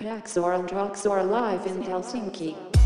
Paxor and Roxor live in Helsinki.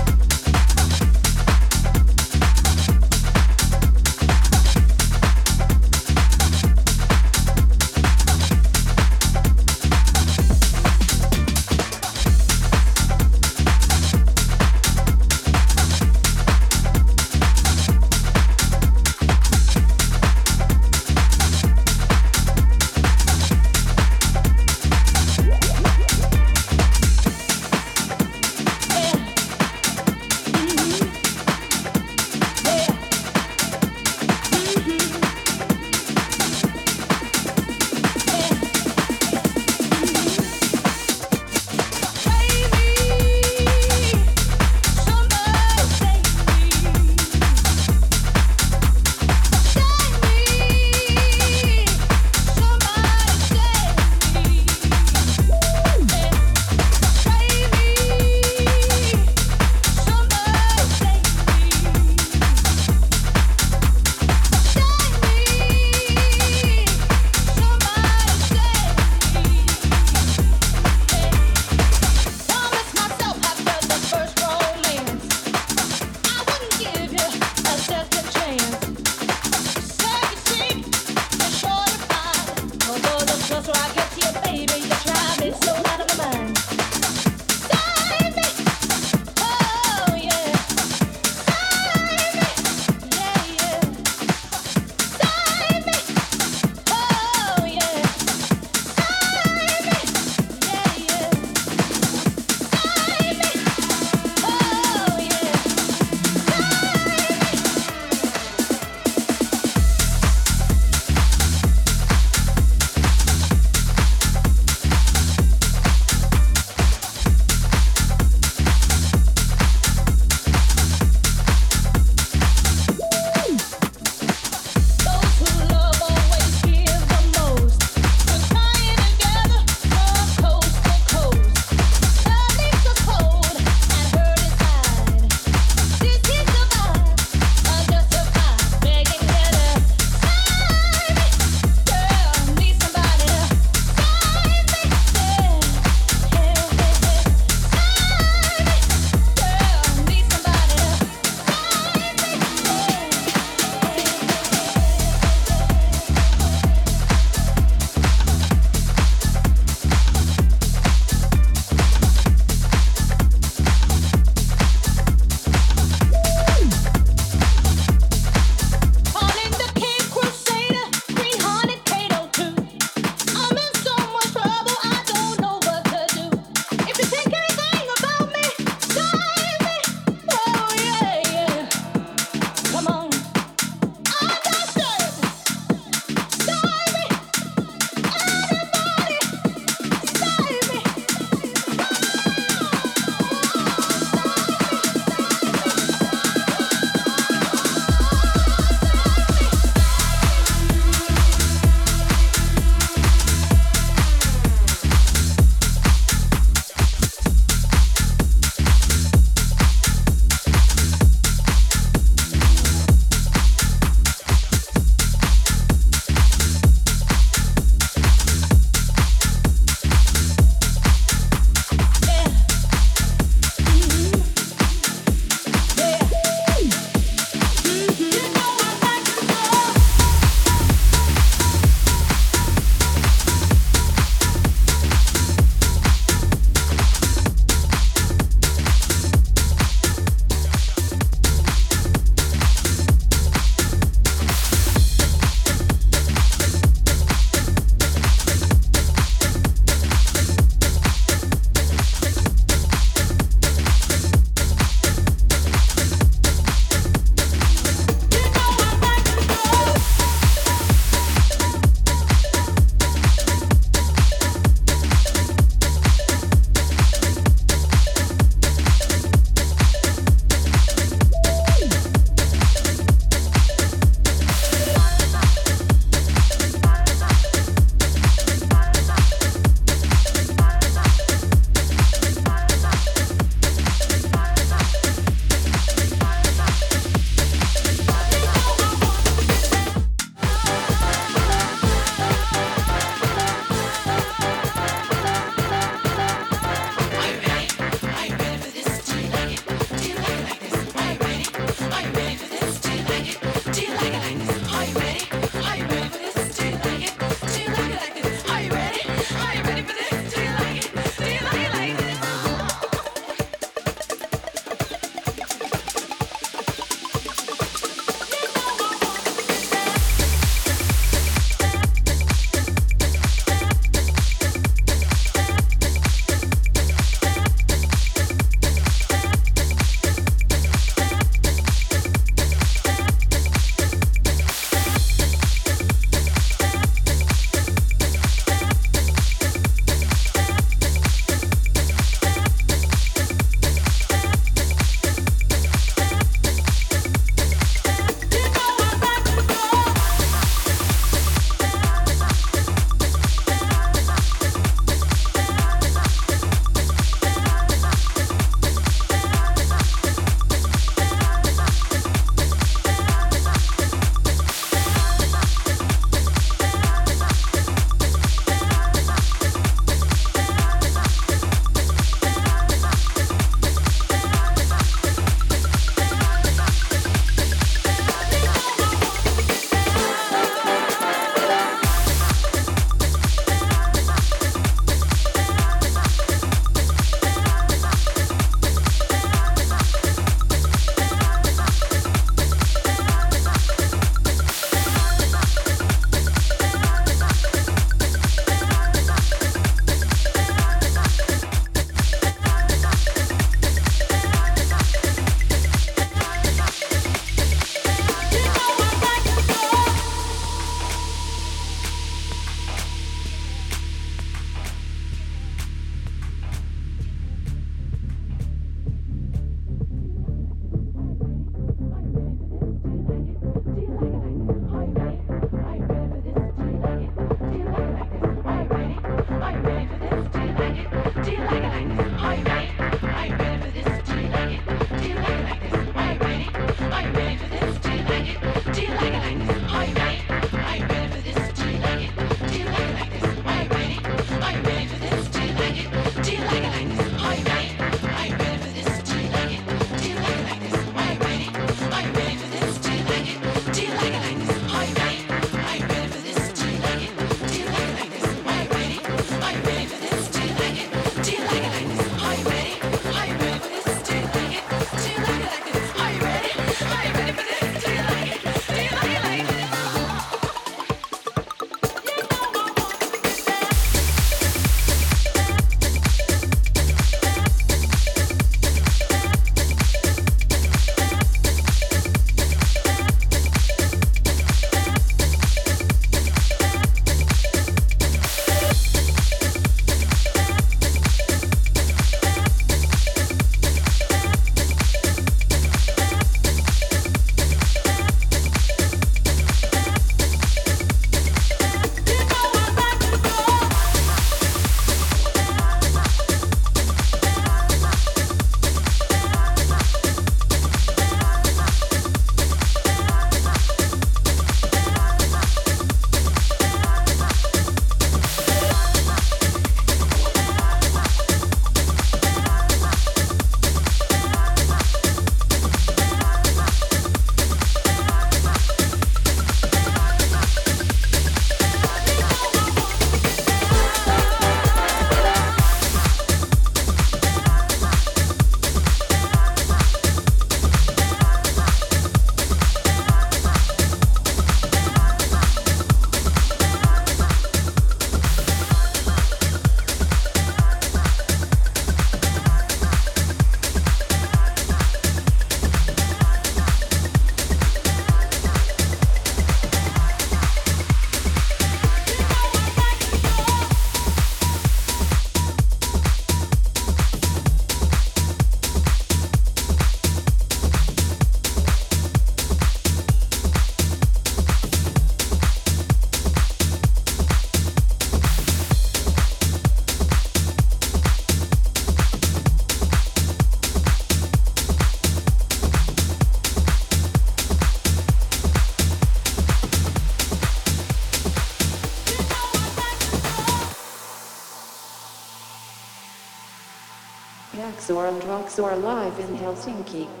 Roxor live in Helsinki.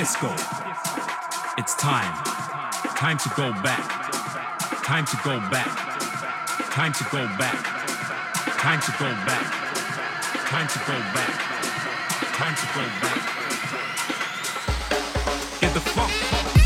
Disco. It's time. Time to go back. Time to go back. Time to go back. Time to go back. Time to go back. Time to go back. Get the funk.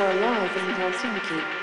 And Roxor live in Helsinki.